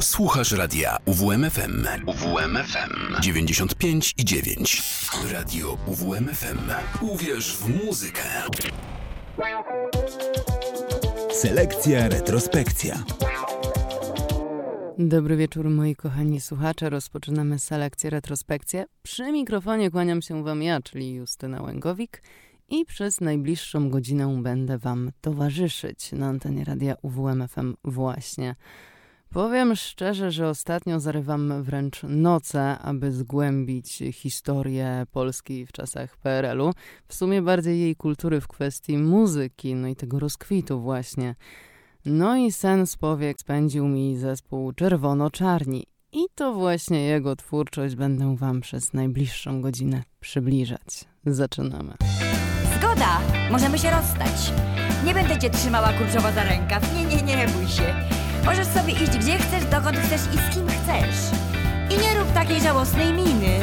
Słuchasz radia UWMFM. UWMFM 95 i 9. Radio UWMFM. Uwierz w muzykę. Selekcja, retrospekcja. Dobry wieczór moi kochani słuchacze. Rozpoczynamy selekcję, retrospekcję. Przy mikrofonie kłaniam się wam ja, czyli Justyna Łęgowik i przez najbliższą godzinę będę wam towarzyszyć na antenie radia UWMFM właśnie. Powiem szczerze, że ostatnio zarywam wręcz noce, aby zgłębić historię Polski w czasach PRL-u. W sumie bardziej jej kultury w kwestii muzyki, no i tego rozkwitu właśnie. No i sen z powiek spędził mi zespół Czerwono-Czarni. I to właśnie jego twórczość będę wam przez najbliższą godzinę przybliżać. Zaczynamy. Zgoda, możemy się rozstać. Nie będę cię trzymała kurczowo za rękaw. Nie, nie, nie bój się. Możesz sobie iść gdzie chcesz, dokąd chcesz i z kim chcesz. I nie rób takiej żałosnej miny.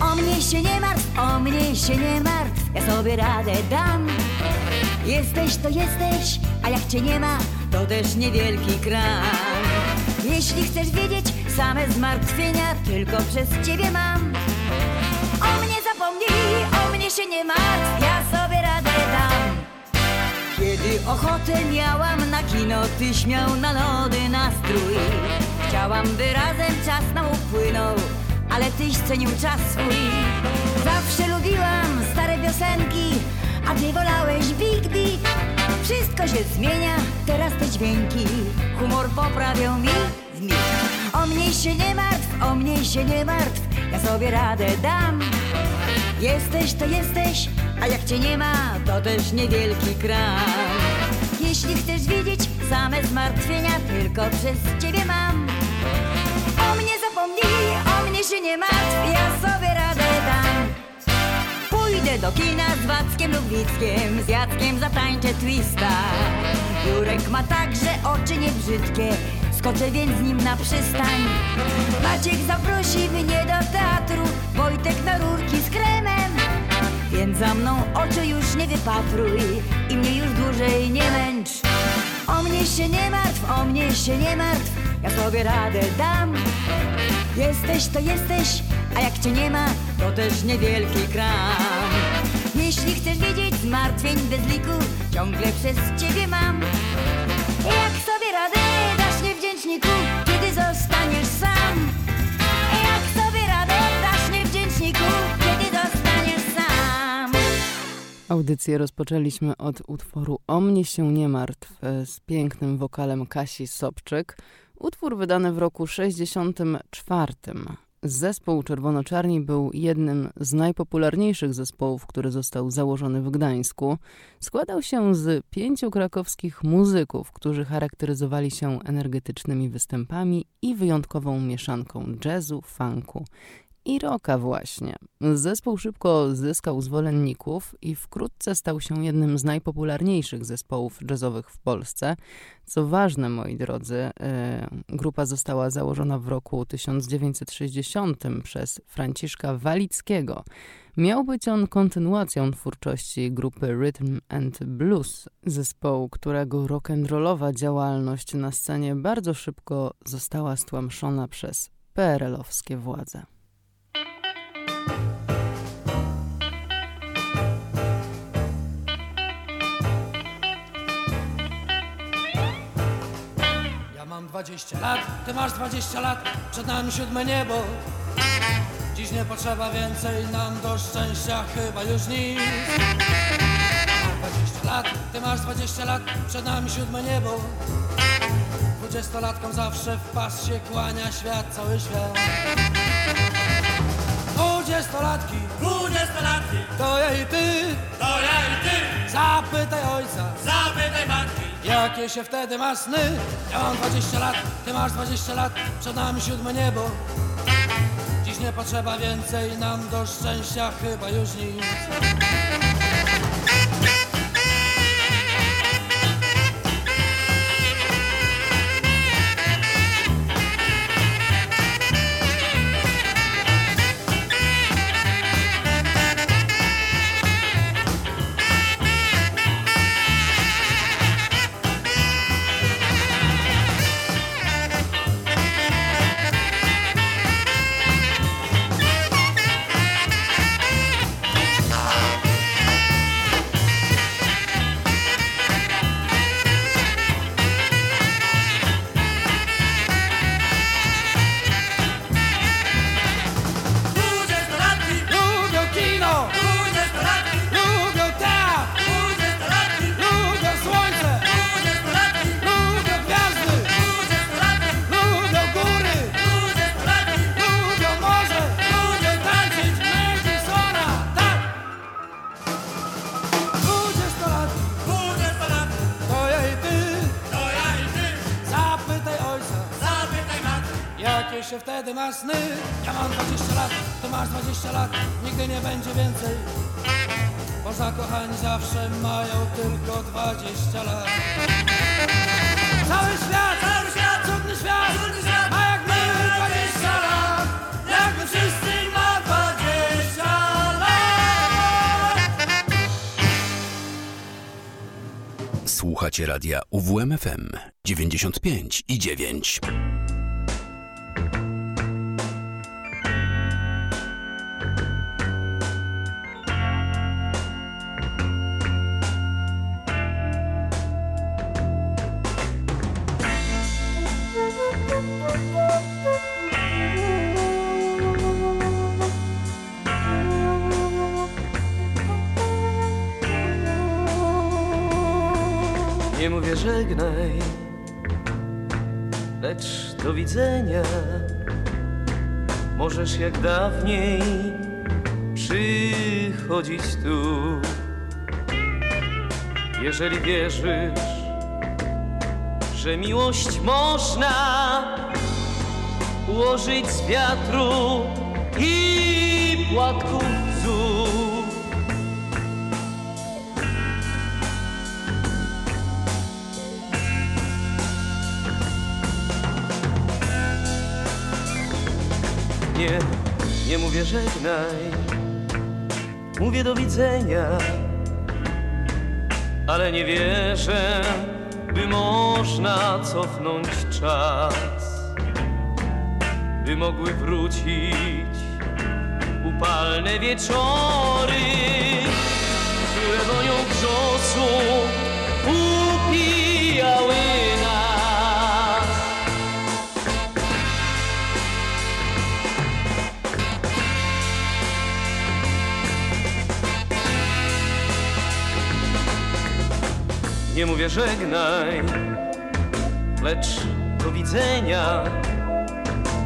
O mnie się nie martw, o mnie się nie martw, ja sobie radę dam. Jesteś to jesteś, a jak cię nie ma, to też niewielki kram. Jeśli chcesz wiedzieć, same zmartwienia tylko przez ciebie mam. O mnie zapomnij, o mnie się nie martw, ja sobie ochotę miałam na kino, tyś miał na lody nastrój. Chciałam, by razem czas nam upłynął, ale tyś cenił czas swój. Zawsze lubiłam stare piosenki, a ty wolałeś Big Big. Wszystko się zmienia, teraz te dźwięki humor poprawią mi w mig. O mnie się nie martw, o mnie się nie martw, ja sobie radę dam. Jesteś to jesteś, a jak cię nie ma, to też niewielki kram. Jeśli chcesz widzieć same zmartwienia, tylko przez ciebie mam. O mnie zapomnij, o mnie się nie martw, ja sobie radę dam. Pójdę do kina z Wackiem lub Wickiem, z Jackiem zatańczę twista. Jurek ma także oczy niebrzydkie, skoczę więc z nim na przystań. Maciek zaprosi mnie do teatru, Wojtek na rurki z kremem. Więc za mną oczy już nie wypatruj i mnie już dłużej nie męcz. O mnie się nie martw, o mnie się nie martw, ja sobie radę dam. Jesteś to jesteś, a jak cię nie ma, to też niewielki kram. Jeśli chcesz wiedzieć zmartwień bez liku, ciągle przez ciebie mam. Niewdzięczniku, kiedy zostaniesz sam? Jak sobie radę dasz niewdzięczniku, kiedy zostaniesz sam? Audycję rozpoczęliśmy od utworu O mnie się nie martw e, z pięknym wokalem Kasi Sobczyk. Utwór wydany w roku 64. Zespół Czerwono-Czarni był jednym z najpopularniejszych zespołów, który został założony w Gdańsku. Składał się z pięciu krakowskich muzyków, którzy charakteryzowali się energetycznymi występami i wyjątkową mieszanką jazzu, funku i rocka właśnie. Zespół szybko zyskał zwolenników i wkrótce stał się jednym z najpopularniejszych zespołów jazzowych w Polsce. Co ważne, moi drodzy, e, grupa została założona w roku 1960 przez Franciszka Walickiego. Miał być on kontynuacją twórczości grupy Rhythm and Blues, zespołu, którego rock'n'rollowa działalność na scenie bardzo szybko została stłamszona przez PRL-owskie władze. 20 lat, ty masz 20 lat, przed nami siódme niebo. Dziś nie potrzeba więcej nam do szczęścia, chyba już nic. Mam 20 lat, ty masz 20 lat, przed nami siódme niebo. Dwudziestolatkom zawsze w pas się kłania świat, cały świat. Dwudziestolatki, Dwudziestolatki, to ja i ty, to ja i ty, zapytaj ojca. zapytaj matki. Jakie się wtedy ma sny? Ja mam 20 lat, ty masz 20 lat, przed nami siódme niebo. Dziś nie potrzeba więcej nam do szczęścia, chyba już nic. Jakie się wtedy ma sny? Ja mam 20 lat, ty masz 20 lat, nigdy nie będzie więcej. Bo zakochani zawsze mają tylko 20 lat. Cały świat, cały świat, cudny świat, cudny świat ma jak my 20 lat, jak my wszyscy ma 20 lat. Słuchacie radia UWMFM 95 i 9. do widzenia. Możesz jak dawniej przychodzić tu. Jeżeli wierzysz, że miłość można ułożyć z wiatru i płatków Nie, nie mówię żegnaj, mówię do widzenia, ale nie wierzę, by można cofnąć czas, by mogły wrócić upalne wieczory, mówię żegnaj, lecz do widzenia.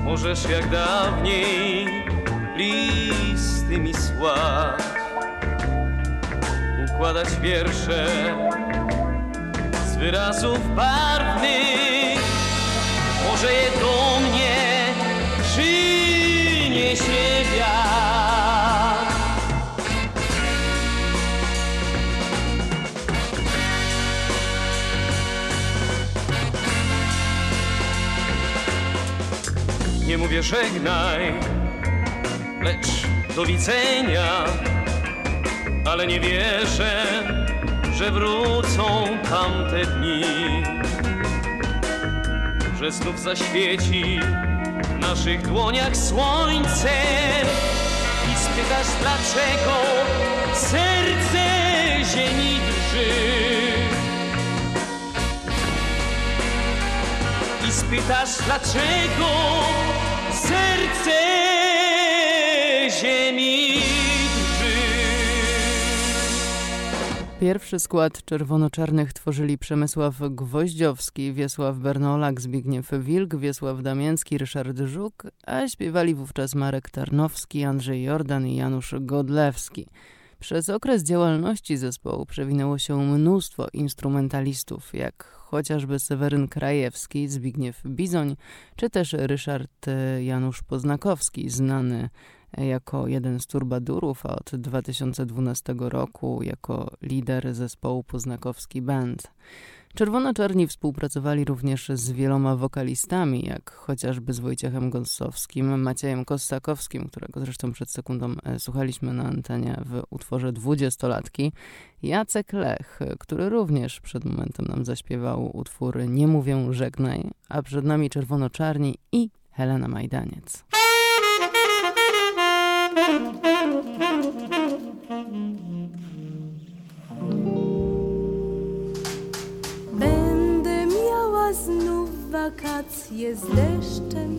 Możesz jak dawniej listy mi słać, układać wiersze z wyrazów barwnych. Może je do mnie przyniesie Nie mówię żegnaj, lecz do widzenia, ale nie wierzę, że wrócą tamte dni, że znów zaświeci w naszych dłoniach słońce i spytasz dlaczego serce ziemi drży. spytasz dlaczego serce ziemi. Pierwszy skład czerwono-czarnych tworzyli Przemysław Gwoździowski, Wiesław Bernolak, Zbigniew Wilk, Wiesław Damięcki, Ryszard Żuk, a śpiewali wówczas Marek Tarnowski, Andrzej Jordan i Janusz Godlewski. Przez okres działalności zespołu przewinęło się mnóstwo instrumentalistów, jak chociażby Seweryn Krajewski, Zbigniew Bizoń, czy też Ryszard e, Janusz Poznakowski, znany jako jeden z turbadurów, a od 2012 roku jako lider zespołu Poznakowski Band. Czerwono-Czarni współpracowali również z wieloma wokalistami, jak chociażby z Wojciechem Gąsowskim, Maciejem Kostakowskim, którego zresztą przed sekundą e, słuchaliśmy na antenie w utworze Dwudziestolatki, Jacek Lech, który również przed momentem nam zaśpiewał utwór Nie mówię żegnaj, a przed nami Czerwono-Czarni i Helena Majdaniec. Znów wakacje z deszczem.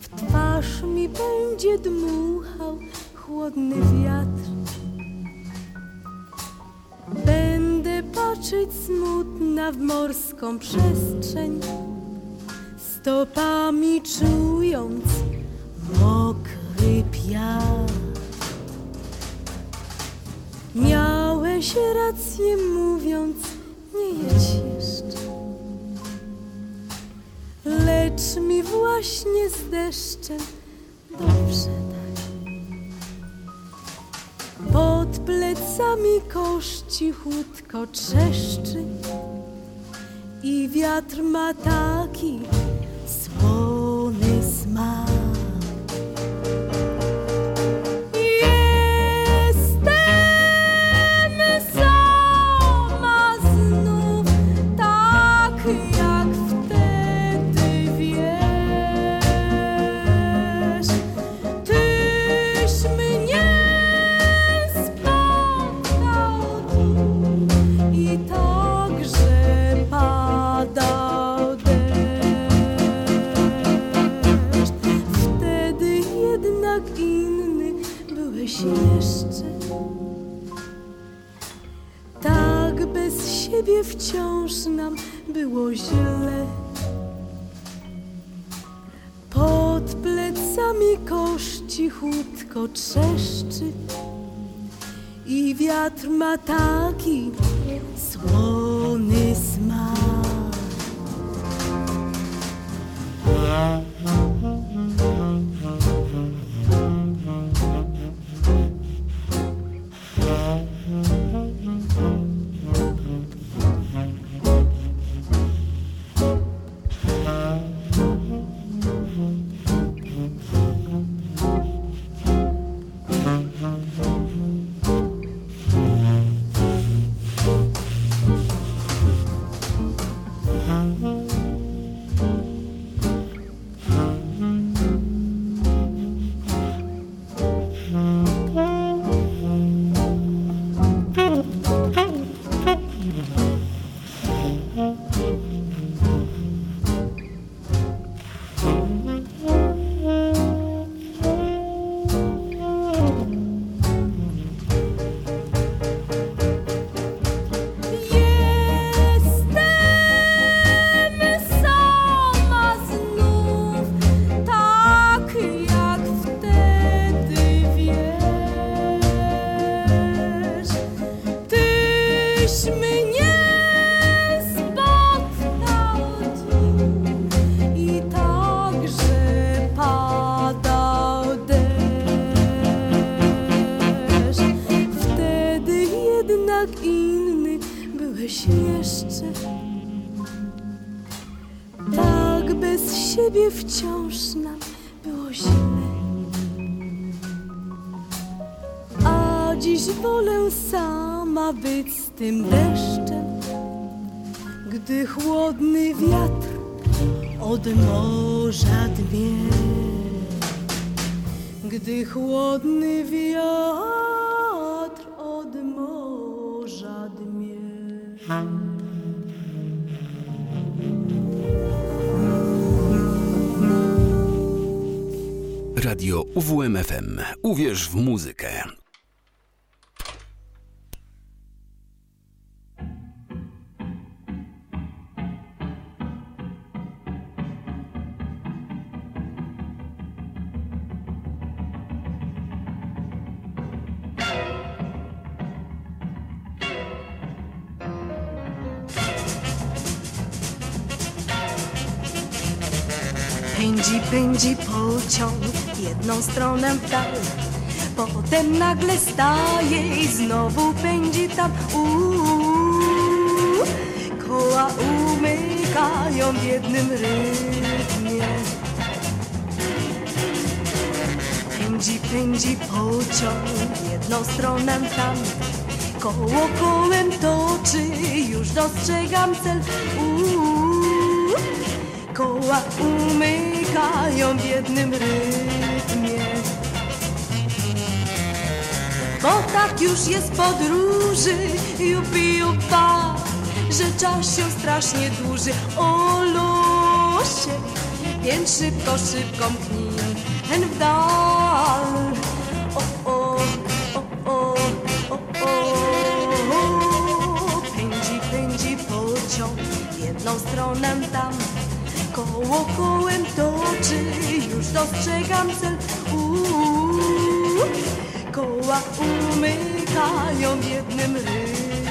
W twarz mi będzie dmuchał chłodny wiatr. Będę patrzeć smutna w morską przestrzeń, stopami czując mokry piach. Miałeś rację mówiąc, nie jedź jeszcze. Le lecz mi właśnie z deszczem dobrze tak. Pod plecami kosz cichutko trzeszczy i wiatr ma taki słony smak. Cichutko trzeszczy i wiatr ma taki słony smak. Jeszcze. Tak bez siebie wciąż nam było źle. A dziś wolę sama być z tym deszczem, gdy chłodny wiatr od morza dmie. Gdy chłodny wiatr od morza dmie. Radio UWMFM. Uwierz w muzykę. Pędzi, pędzi pociąg jedną stronę w dal. Potem nagle staje i znowu pędzi tam. Uuu, Koła umykają w jednym rytmie. Pędzi, pędzi pociąg jedną stronę tam Koło kołem toczy, już dostrzegam cel. Uuu, Koła umykają w jednym rytmie Bo tak już jest podróży Jupi, jupa Że czas się strasznie dłuży. O losie Więc szybko, szybko mknij Ten w dal. O, o, o, o, o, o. Pędzi, pędzi pociąg jedną stronę tam Koło kołem toczy, już dostrzegam cel. Uuu, koła umykają jednym rytmie.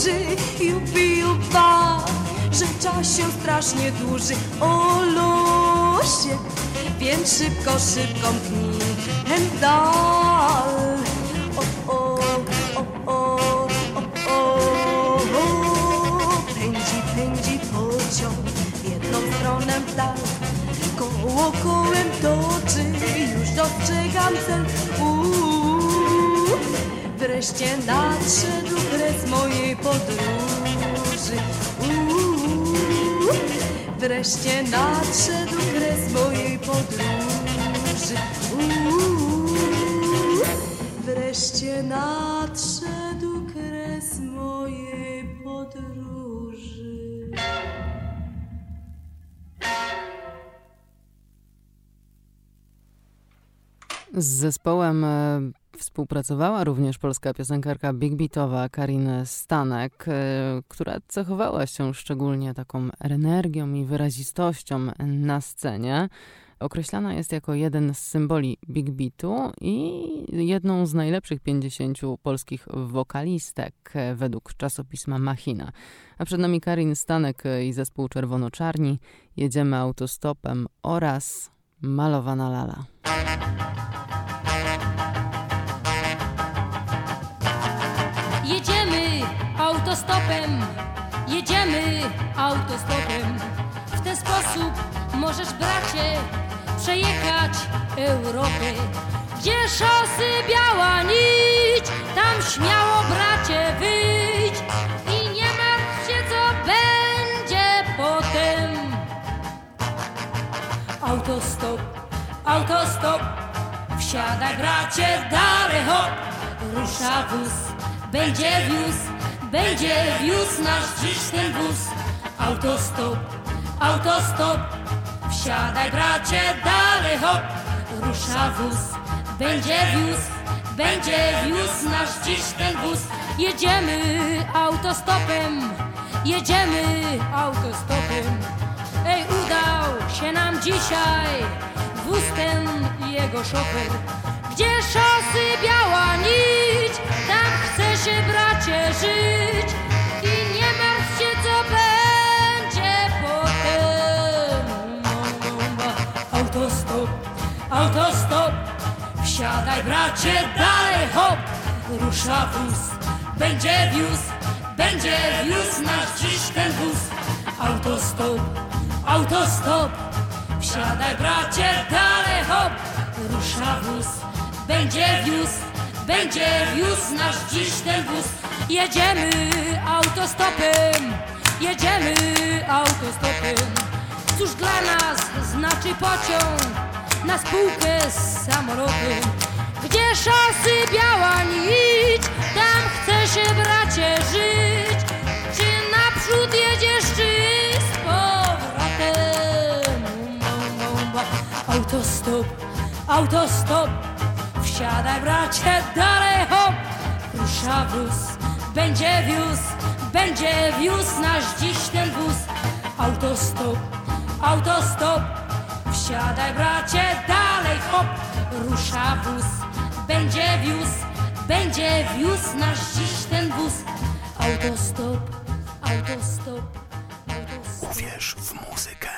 Podróży, jupi jupa, że czas się strasznie dłuży. O losie, więc szybko, szybko mknij ten wreszcie nadszedł kres mojej podróży. Uuu, wreszcie nadszedł kres mojej podróży. Uuu, wreszcie nadszedł Z zespołem e, współpracowała również polska piosenkarka big beatowa Karin Stanek, e, która cechowała się szczególnie taką energią i wyrazistością na scenie. Określana jest jako jeden z symboli big beatu i jedną z najlepszych 50 polskich wokalistek e, według czasopisma Machina. A przed nami Karin Stanek i zespół Czerwono-Czarni. Jedziemy autostopem oraz Malowana Lala. Autostopem, jedziemy autostopem. W ten sposób możesz, bracie, przejechać Europę. Gdzie szosy biała nić, tam śmiało, bracie, wyjdź. I nie martw się, co będzie potem. Autostop, autostop, wsiadaj, bracie, dalej hop. Rusza wóz, będzie wiózł, będzie wiózł nasz dziś ten wóz. Autostop, autostop, wsiadaj bracie, dalej hop. Rusza wóz, będzie wiózł, będzie wiózł nasz dziś ten wóz. Jedziemy autostopem, jedziemy autostopem. Ej, udał się nam dzisiaj wóz ten i jego szofer. Gdzie szosy biała nić, tam chce się bracie żyć. I nie martw się co będzie potem. Autostop, autostop, wsiadaj bracie dalej hop, rusza wóz, będzie wiózł, będzie wiózł nasz dziś ten wóz. Autostop, autostop, wsiadaj bracie dalej hop, rusza wóz, będzie wiózł, będzie wiózł nasz dziś ten wóz. Jedziemy autostopem, jedziemy autostopem. Cóż dla nas znaczy pociąg na spółkę z samolotem? Gdzie szosy biała nić, tam chce się bracie żyć. Czy naprzód jedziesz, czy z powrotem? Autostop, autostop, wsiadaj bracie dalej hop. Rusza wóz, będzie wiózł, będzie wiózł nasz dziś ten wóz. Autostop, autostop, wsiadaj bracie dalej hop. Rusza wóz, będzie wiózł, będzie wiózł nasz dziś ten wóz. Autostop, autostop, autostop. Uwierz w muzykę.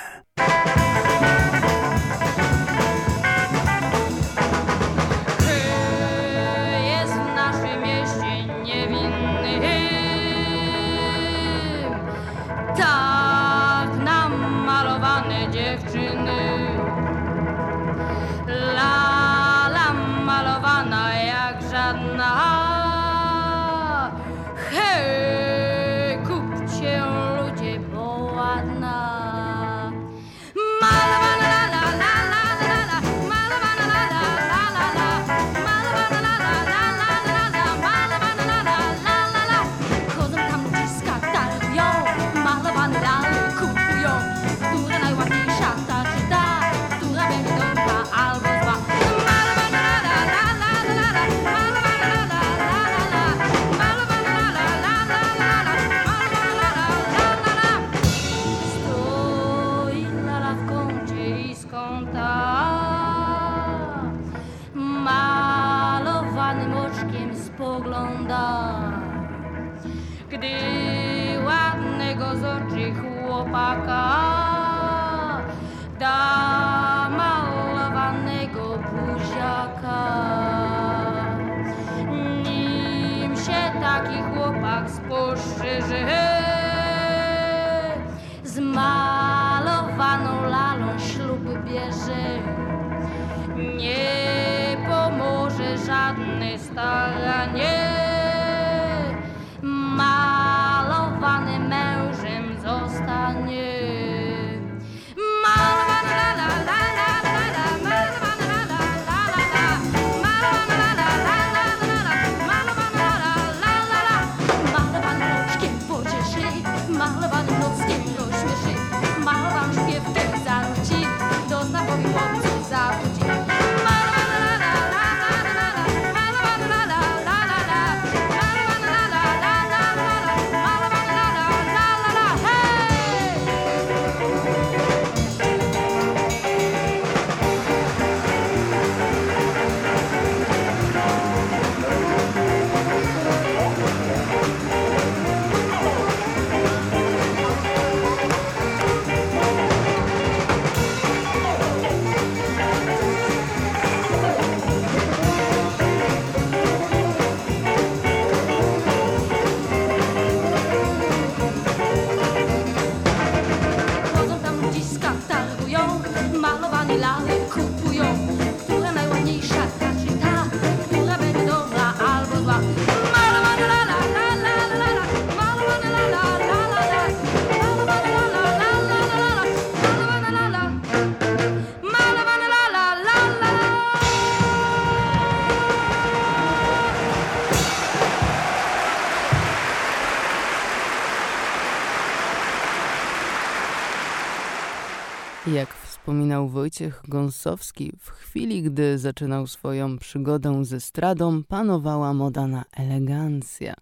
Wojciech Gąsowski, w chwili, gdy zaczynał swoją przygodę ze stradą, panowała moda na elegancja.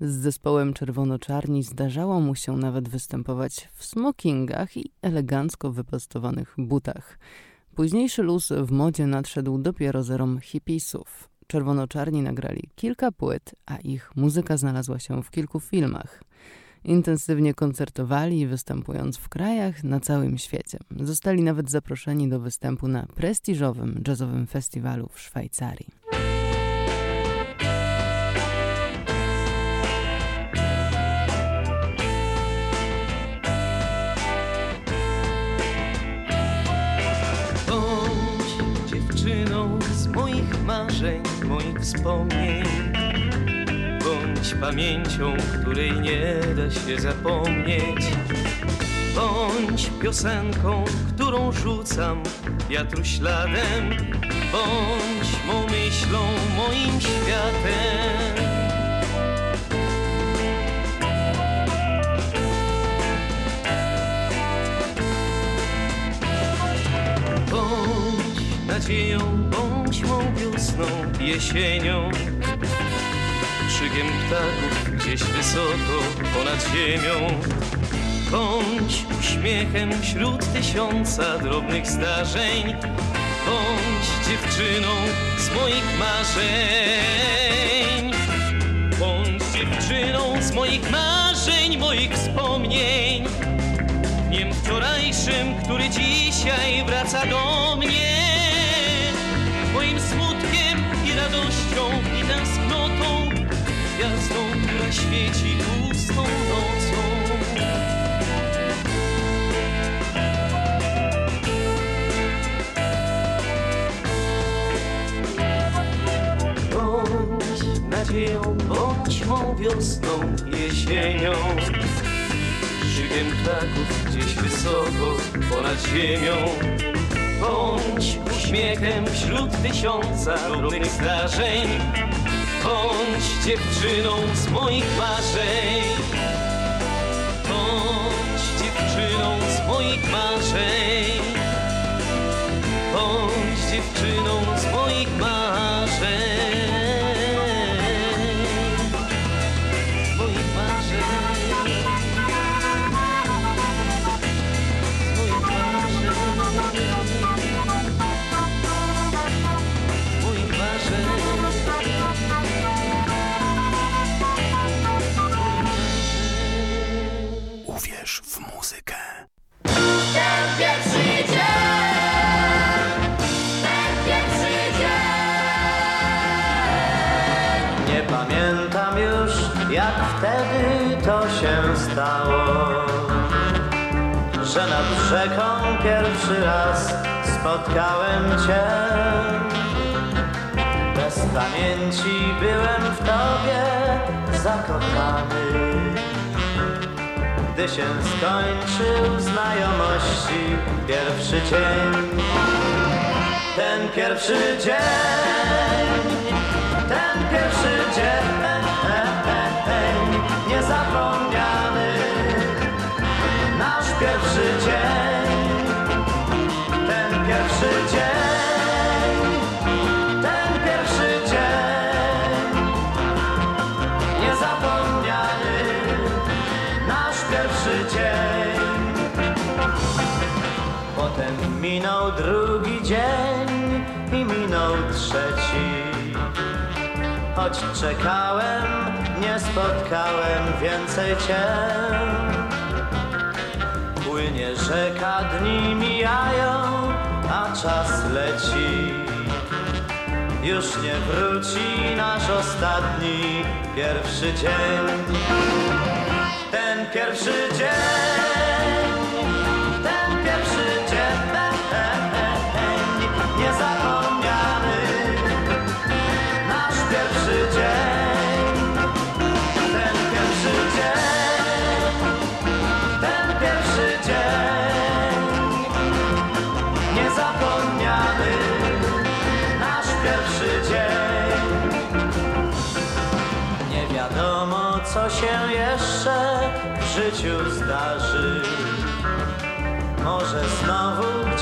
Z zespołem Czerwono-Czarni zdarzało mu się nawet występować w smokingach i elegancko wyprostowanych butach. Późniejszy luz w modzie nadszedł dopiero zerom hipisów. Czerwono-Czarni nagrali kilka płyt, a ich muzyka znalazła się w kilku filmach. Intensywnie koncertowali, występując w krajach na całym świecie. Zostali nawet zaproszeni do występu na prestiżowym jazzowym festiwalu w Szwajcarii. Bądź dziewczyną z moich marzeń, moich wspomnień. Pamięcią, której nie da się zapomnieć. Bądź piosenką, którą rzucam wiatru śladem. Bądź mą myślą, moim światem. Bądź nadzieją, bądź mą wiosną, jesienią. Krzykiem ptaków gdzieś wysoko ponad ziemią. Bądź uśmiechem wśród tysiąca drobnych zdarzeń. Bądź dziewczyną z moich marzeń. Bądź dziewczyną z moich marzeń, moich wspomnień. Dniem wczorajszym, który dzisiaj wraca do mnie. Gwiazdą, która świeci tłustą nocą. Bądź nadzieją, bądź mą wiosną, jesienią. Krzykiem ptaków gdzieś wysoko ponad ziemią. Bądź uśmiechem wśród tysiąca drobnych zdarzeń. Bądź dziewczyną z moich marzeń. Bądź dziewczyną z moich marzeń. Bądź dziewczyną z moich marzeń. Stało, że nad rzeką pierwszy raz spotkałem Cię. Bez pamięci byłem w Tobie zakochany. Gdy się skończył znajomości pierwszy dzień, ten pierwszy dzień, ten pierwszy dzień, Choć czekałem, nie spotkałem więcej cię. Płynie rzeka, dni mijają, a czas leci. Już nie wróci nasz ostatni pierwszy dzień. Ten pierwszy dzień,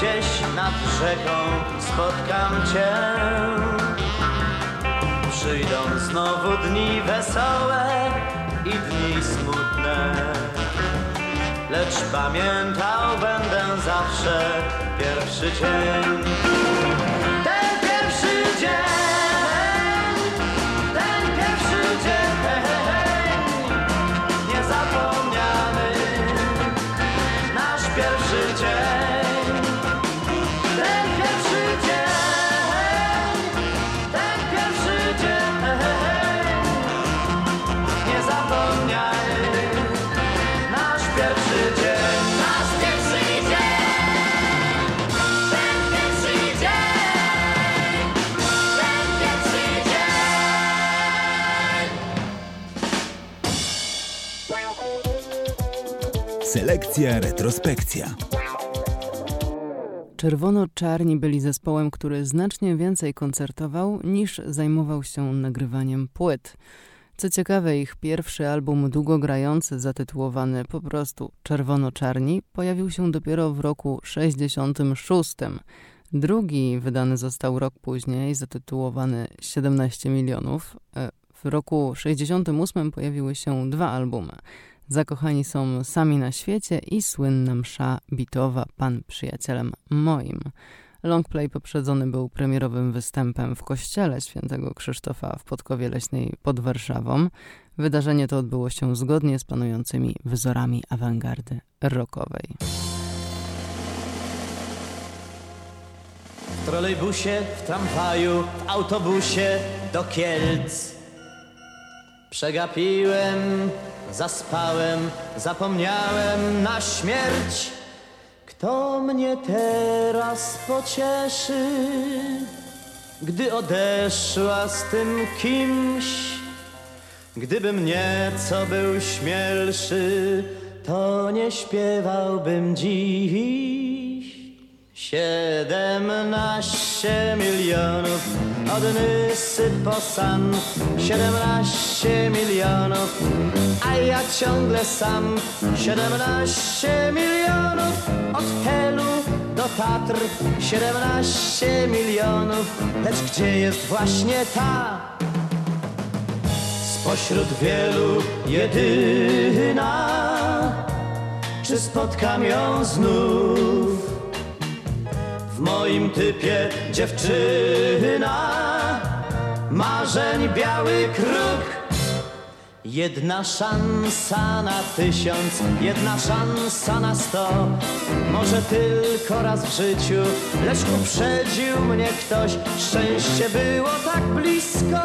gdzieś nad rzeką spotkam Cię. Przyjdą znowu dni wesołe i dni smutne. Lecz pamiętał będę zawsze pierwszy dzień. Selekcja retrospekcja. Czerwono-Czarni byli zespołem, który znacznie więcej koncertował niż zajmował się nagrywaniem płyt. Co ciekawe, ich pierwszy album długogrający, zatytułowany po prostu Czerwono-Czarni, pojawił się dopiero w roku 66. Drugi wydany został rok później, zatytułowany 17 milionów. E, W roku 68 pojawiły się dwa albumy. Zakochani są sami na świecie i słynna msza bitowa Pan przyjacielem moim. Longplay poprzedzony był premierowym występem w kościele świętego Krzysztofa w Podkowie Leśnej pod Warszawą. Wydarzenie to odbyło się zgodnie z panującymi wzorami awangardy rockowej. W trolejbusie, w tramwaju, w autobusie do Kielc. Przegapiłem, zaspałem, zapomniałem na śmierć. Kto mnie teraz pocieszy, gdy odeszła z tym kimś? Gdybym nieco był śmielszy, to nie śpiewałbym dziś. Siedemnaście milionów od Nysy po San Siedemnaście milionów, a ja ciągle sam Siedemnaście milionów od Helu do Tatr Siedemnaście milionów, lecz gdzie jest właśnie ta? Spośród wielu jedyna Czy spotkam ją znów? W moim typie dziewczyna. Marzeń biały kruk. Jedna szansa na tysiąc, jedna szansa na sto. Może tylko raz w życiu, lecz uprzedził mnie ktoś. Szczęście było tak blisko,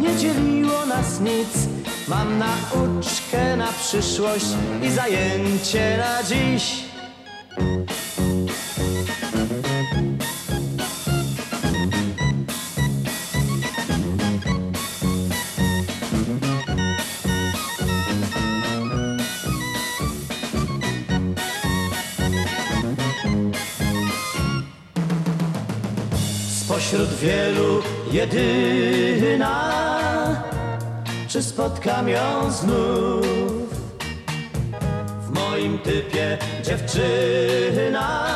nie dzieliło nas nic. Mam nauczkę na przyszłość i zajęcie na dziś. Spośród wielu jedyna czy spotkam ją znów? W moim typie dziewczyna,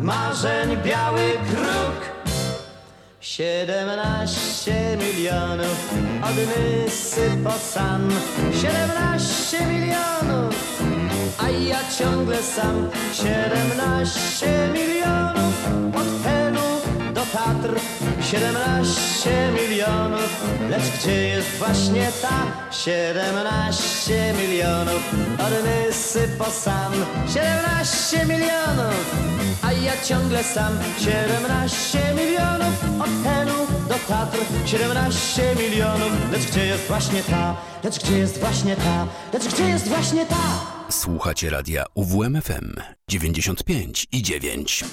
marzeń biały kruk. Siedemnaście milionów od po San, siedemnaście milionów, a ja ciągle sam. Siedemnaście milionów Tatr, siedemnaście milionów, lecz gdzie jest właśnie ta? Siedemnaście milionów od Nysy po San, siedemnaście milionów, a ja ciągle sam. Siedemnaście milionów od Pelu do Tatr, siedemnaście milionów, lecz gdzie jest właśnie ta? Lecz gdzie jest właśnie ta? Lecz gdzie jest właśnie ta? Słuchacie radia UWMFM 95 i 9.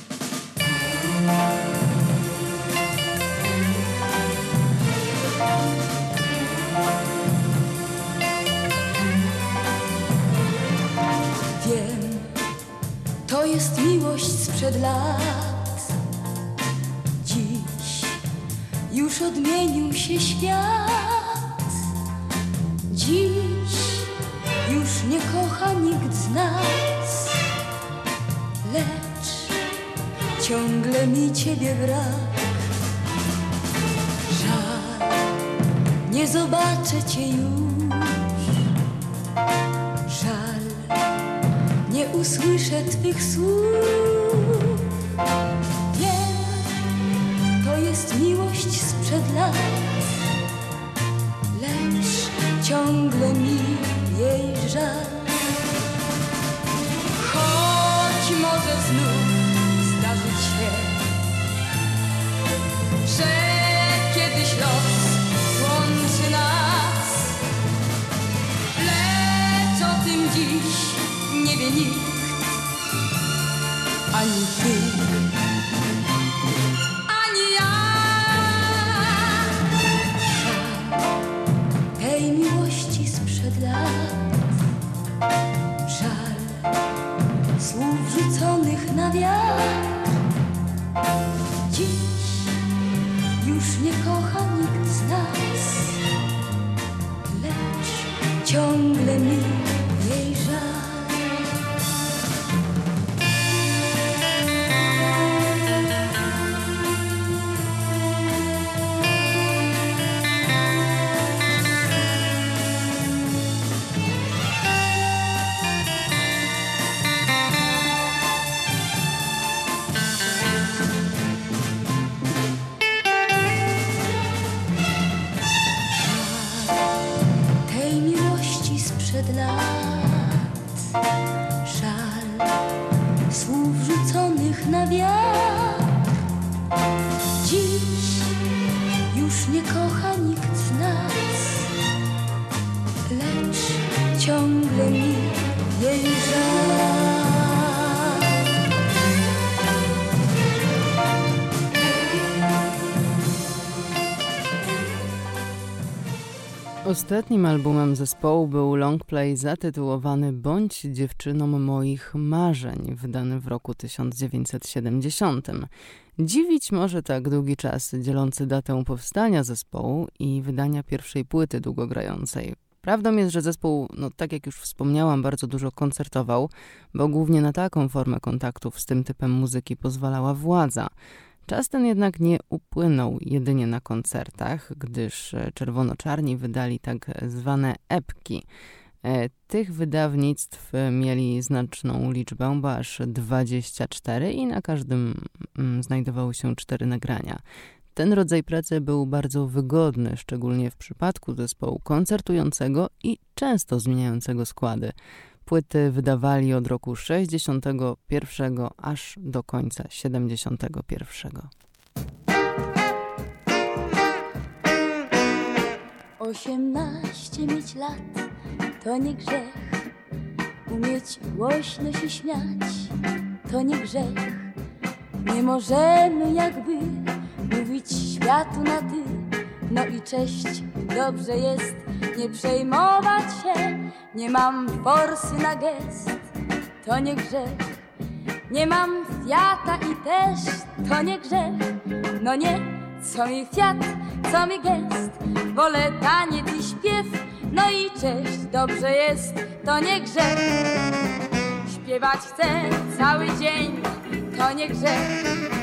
to jest miłość sprzed lat. Dziś już odmienił się świat. Dziś już nie kocha nikt z nas, lecz ciągle mi ciebie brak. Żal, nie zobaczę cię już. Żal, nie usłyszę Twych słów. Wiem, to jest miłość sprzed lat, lecz ciągle mi jej żal. Choć może znów zdarzyć się, że anh Ostatnim albumem zespołu był longplay zatytułowany Bądź dziewczyną moich marzeń, wydany w roku 1970. Dziwić może tak długi czas dzielący datę powstania zespołu i wydania pierwszej płyty długogrającej. Prawdą jest, że zespół, no tak jak już wspomniałam, bardzo dużo koncertował, bo głównie na taką formę kontaktów z tym typem muzyki pozwalała władza. Czas ten jednak nie upłynął jedynie na koncertach, gdyż e, Czerwono-Czarni wydali tak zwane epki. E, Tych wydawnictw e, mieli znaczną liczbę, bo aż 24 i na każdym mm, znajdowały się cztery nagrania. Ten rodzaj pracy był bardzo wygodny, szczególnie w przypadku zespołu koncertującego i często zmieniającego składy. Płyty wydawali od roku 61 aż do końca 71. Osiemnaście mieć lat to nie grzech. Umieć głośno się śmiać to nie grzech. Nie możemy jakby mówić światu na ty. No i cześć, dobrze jest nie przejmować się. Nie mam forsy na gest, to nie grzech. Nie mam fiata i też to nie grzech. No nie, co mi fiat, co mi gest. Wolę taniec i śpiew, no i cześć, dobrze jest, to nie grzech. Śpiewać chcę cały dzień, to nie grzech.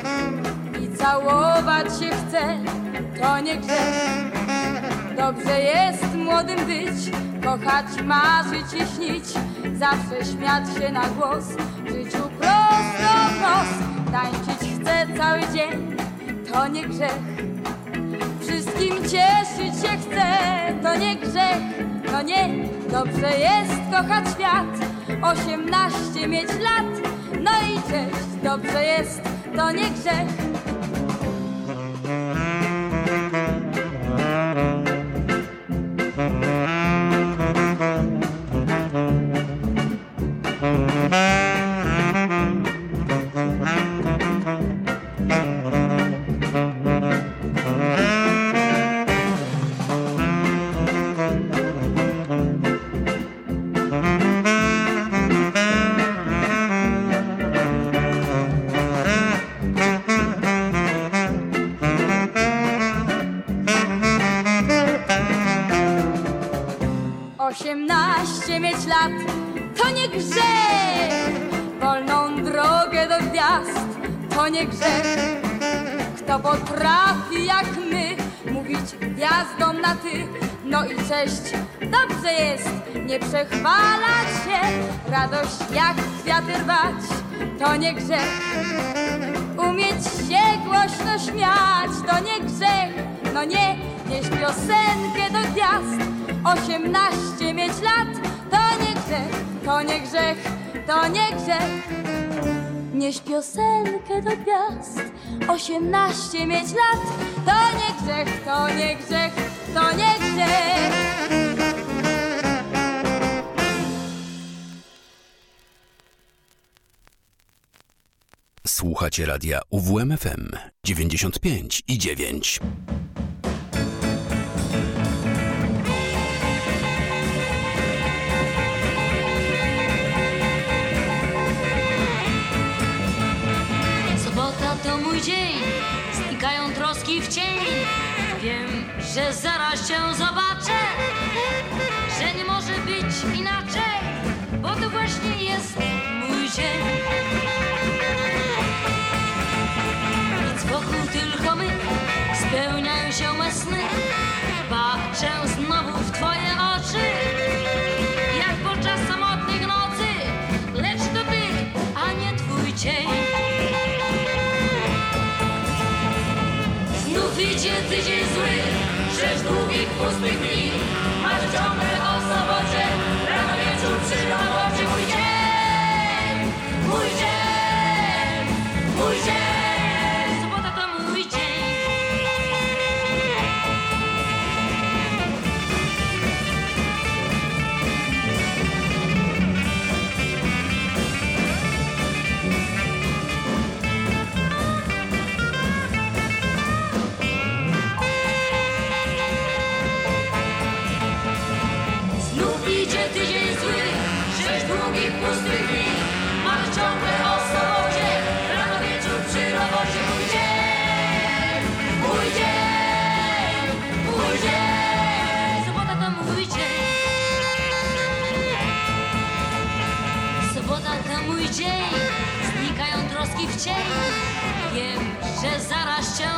Całować się chcę, to nie grzech. Dobrze jest młodym być, kochać, marzyć i śnić, zawsze śmiać się na głos, w życiu prosto wprost. Tańczyć chcę cały dzień, to nie grzech. Wszystkim cieszyć się chcę, to nie grzech. No nie, dobrze jest kochać świat, osiemnaście mieć lat, no i cześć, dobrze jest, to nie grzech. Osiemnaście nie grzech. Kto potrafi jak my mówić gwiazdom na ty, no i cześć, dobrze jest nie przechwalać się. Radość jak kwiaty rwać to nie grzech. Umieć się głośno śmiać to nie grzech. No nie, nieś piosenkę do gwiazd. Osiemnaście mieć lat to nie grzech, to nie grzech, to nie grzech. Nieś piosenkę do gwiazd. Osiemnaście mieć lat to nie grzech, to nie grzech, to nie grzech. Słuchacie radia UWMFM 95 i 9. że zaraz cię zobaczę, że nie może być inaczej, bo to właśnie jest mój dzień. Nic wokół tylko my, spełniają się me sny. Patrzę znowu w twoje oczy, jak podczas samotnych nocy, lecz to ty, a nie twój cień. Znów idzie tydzień zły, sześć długich, pustych dni. Masz ciągle Wiem, że zaraz cię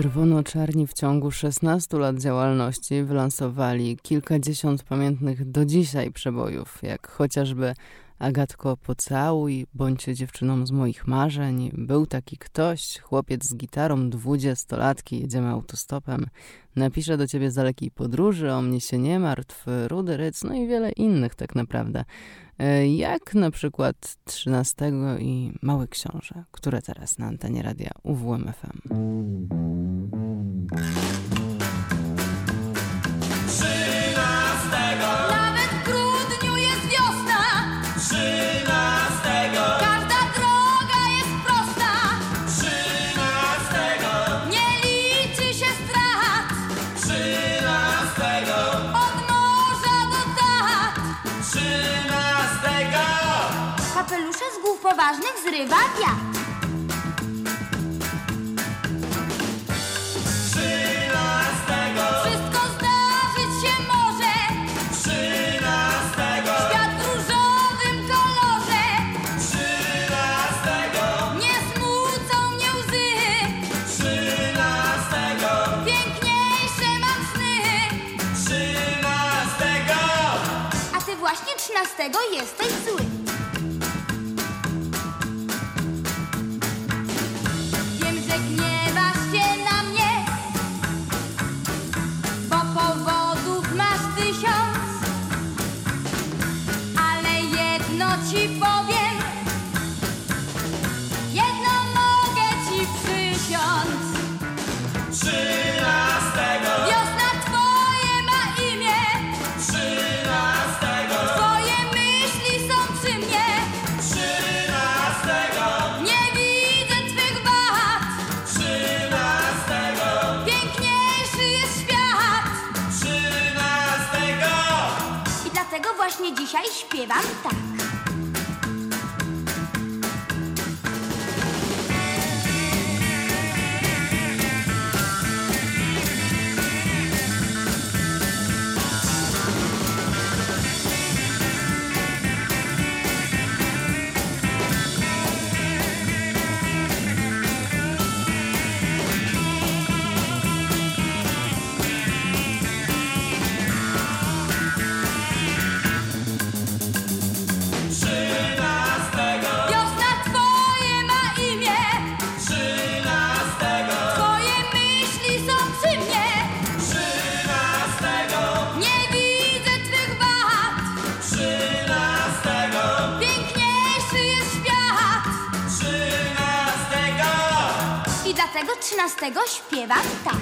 Czerwono-czarni w ciągu 16 lat działalności wylansowali kilkadziesiąt pamiętnych do dzisiaj przebojów, jak chociażby Agatko, pocałuj, bądź dziewczyną z moich marzeń. Był taki ktoś, chłopiec z gitarą, dwudziestolatki, jedziemy autostopem. Napiszę do ciebie z dalekiej podróży, o mnie się nie martw, Rudy Ryc, no i wiele innych tak naprawdę. E, Jak na przykład 13 i Mały Książę, które teraz na antenie radia UWMFM. Wiatr. Trzynastego. Wszystko zdarzyć się może. Trzynastego. Świat w różowym kolorze. Trzynastego. Nie smucą mnie łzy. Trzynastego. Piękniejsze mam sny. Trzynastego. A ty właśnie trzynastego jesteś 16 śpiewam tak.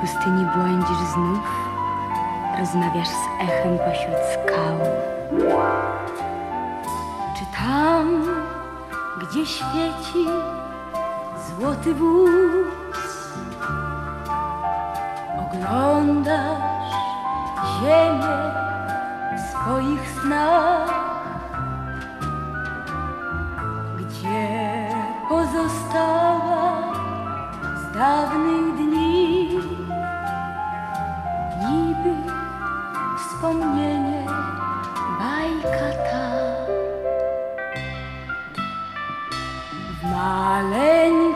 Pustyni błądzisz znów? Rozmawiasz z echem pośród skał. Czy tam, gdzie świeci złoty wóz, w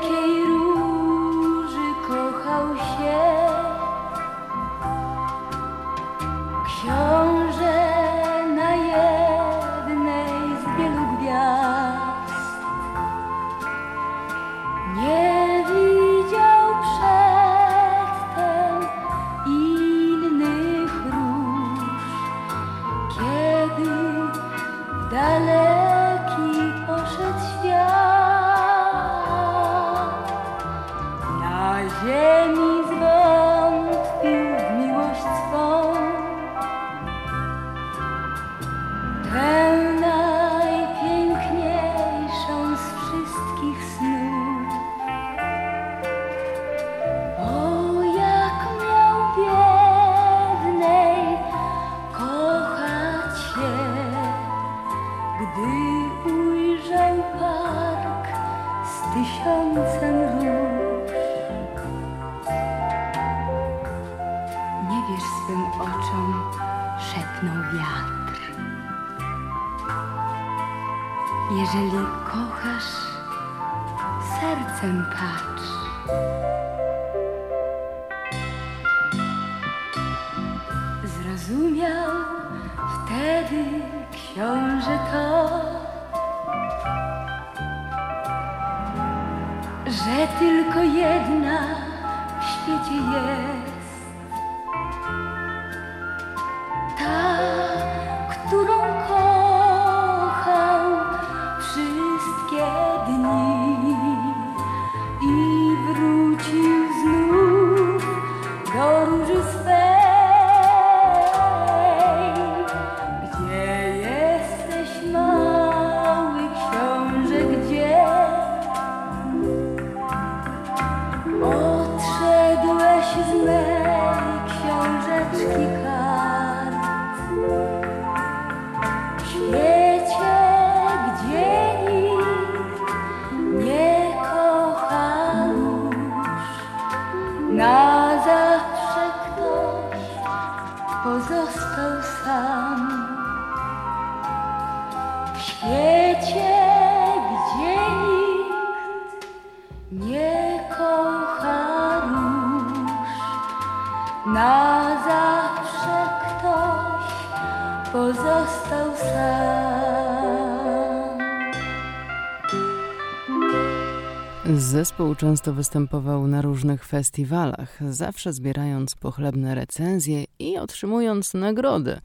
Zespół często występował na różnych festiwalach, zawsze zbierając pochlebne recenzje i otrzymując nagrody.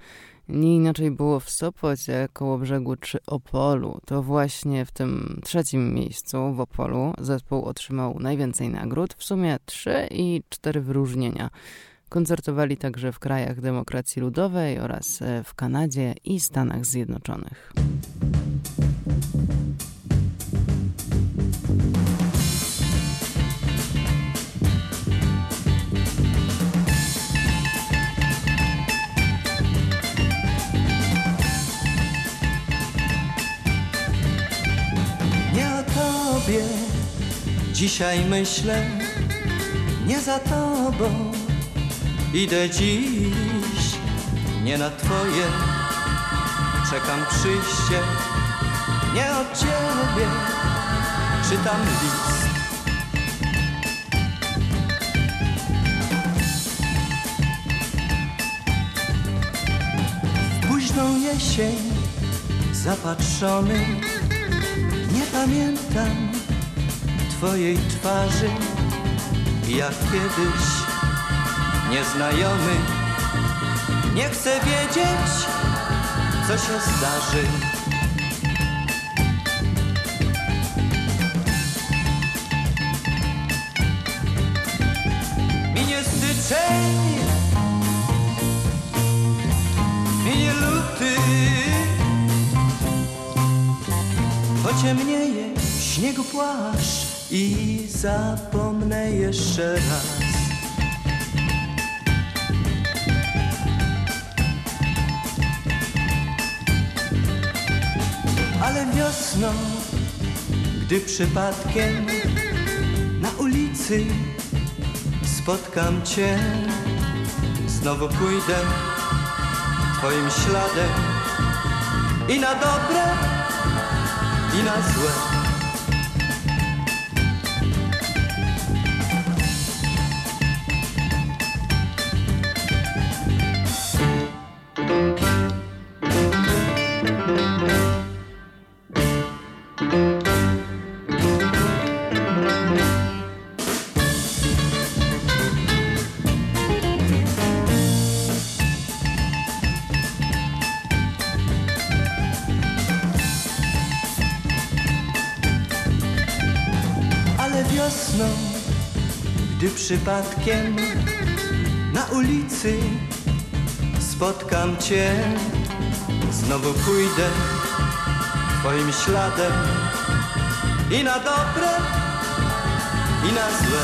Nie inaczej było w Sopocie, Kołobrzegu czy Opolu. To właśnie w tym trzecim miejscu w Opolu zespół otrzymał najwięcej nagród, w sumie trzy i cztery wyróżnienia. Koncertowali także w krajach demokracji ludowej oraz w Kanadzie i Stanach Zjednoczonych. Dzisiaj myślę, nie za tobą. Idę dziś, nie na twoje. Czekam przyjście, nie od ciebie. Czytam list. Późną jesień zapatrzony nie pamiętam Twojej twarzy. Jak kiedyś nieznajomy Nie chcę wiedzieć, co się zdarzy. Minie styczeń Minie luty. Pociemnieje śniegu płaszcz i zapomnę jeszcze raz. Ale wiosną, gdy przypadkiem na ulicy spotkam cię, znowu pójdę twoim śladem i na dobre i na złe. Przypadkiem na ulicy spotkam cię, znowu pójdę twoim śladem i na dobre, i na złe,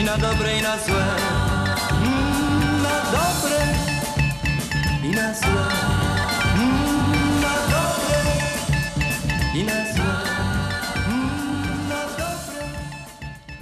i na dobre, i na złe, mm, na dobre, i na złe,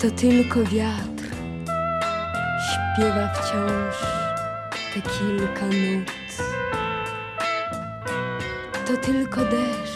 To tylko wiatr śpiewa wciąż te kilka nut. To tylko deszcz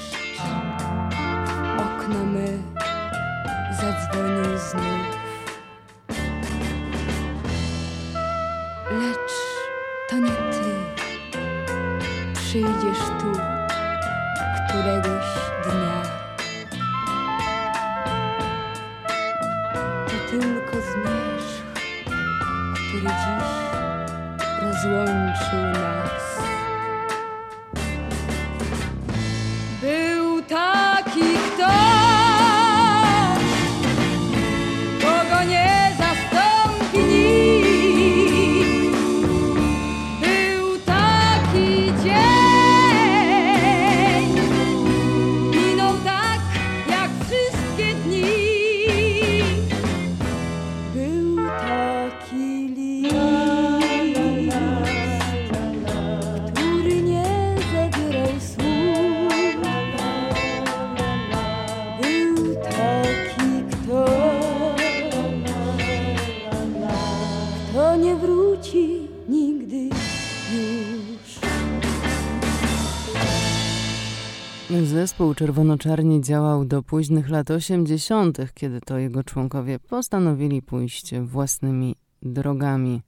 Zespół Czerwono-Czarni działał do późnych lat 80., kiedy to jego członkowie postanowili pójść własnymi drogami.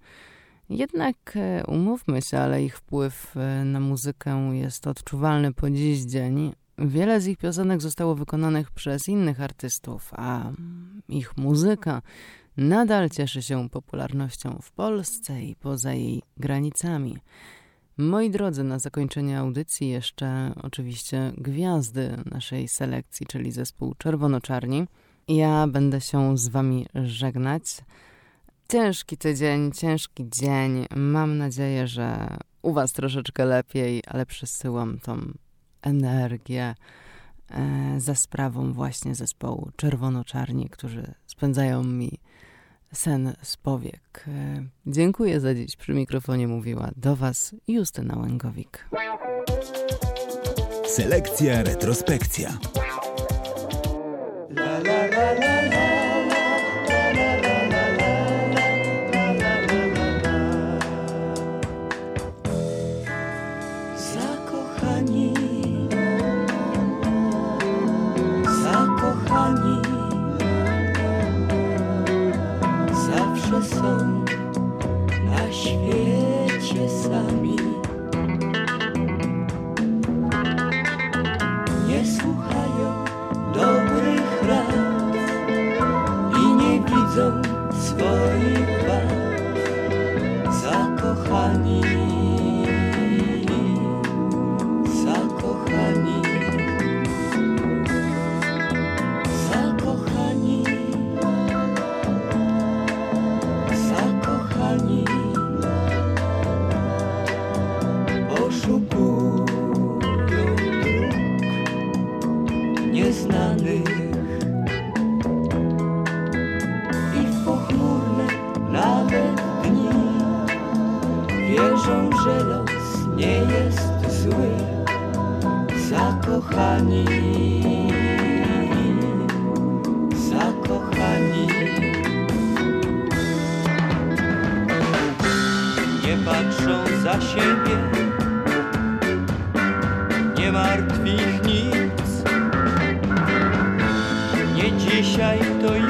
Jednak e, umówmy się, ale ich wpływ e, na muzykę jest odczuwalny po dziś dzień. Wiele z ich piosenek zostało wykonanych przez innych artystów, a ich muzyka nadal cieszy się popularnością w Polsce i poza jej granicami. Moi drodzy, na zakończenie audycji jeszcze oczywiście gwiazdy naszej selekcji, czyli zespół Czerwono-Czarni. Ja będę się z wami żegnać. Ciężki tydzień, ciężki dzień. Mam nadzieję, że u was troszeczkę lepiej, ale przesyłam tą energię e, za sprawą właśnie zespołu Czerwono-Czarni, którzy spędzają mi sen z powiek. E, Dziękuję za dziś. Przy mikrofonie mówiła do Was Justyna Łęgowik. Selekcja retrospekcja. Zakochani. Zakochani, zakochani, zakochani. Nie patrzą za siebie, nie martwi ich nic. Nie dzisiaj to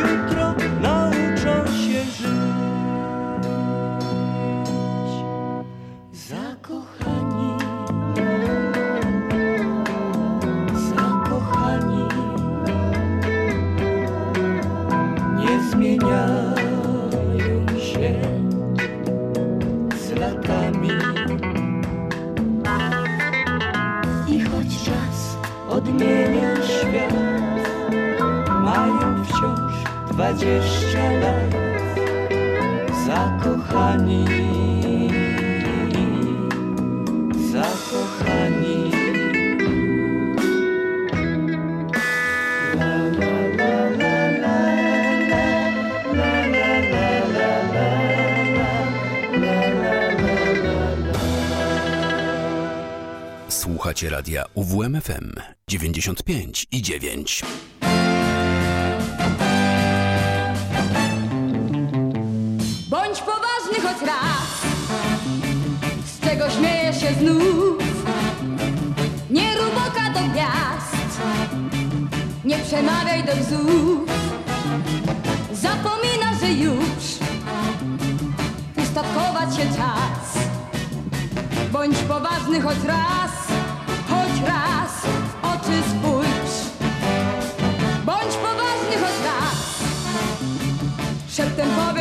UWMFM 95 i 9. Bądź poważny choć raz, z czego śmiejesz się znów. Nie rób oka do gwiazd, nie przemawiaj do bzów. Zapomina, że już ustatkować się czas. Bądź poważny choć raz,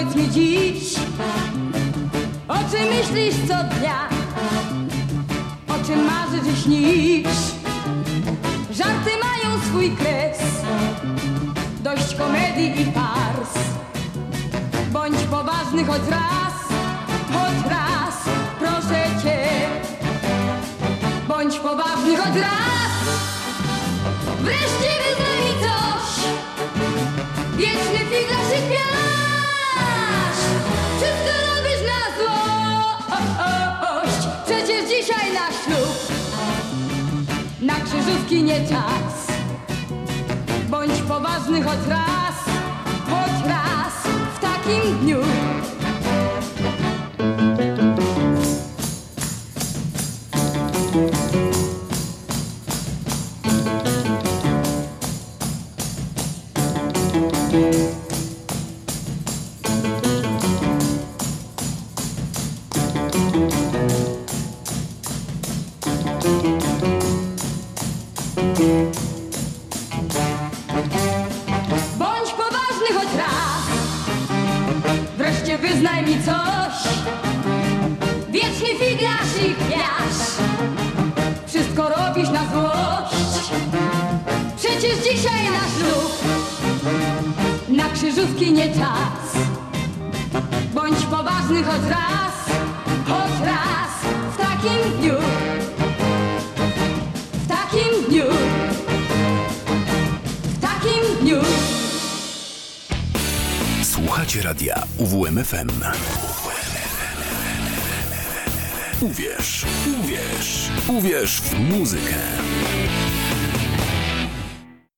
powiedz mi dziś, o czym myślisz co dnia, o czym marzysz i śnisz. Żarty mają swój kres, dość komedii i fars. Bądź poważny choć raz, choć raz, proszę cię. Bądź poważny choć raz, wreszcie wyznaj mi coś. Wieczny figlarz i piasz nie czas. Bądź poważny choć raz Choć raz w takim dniu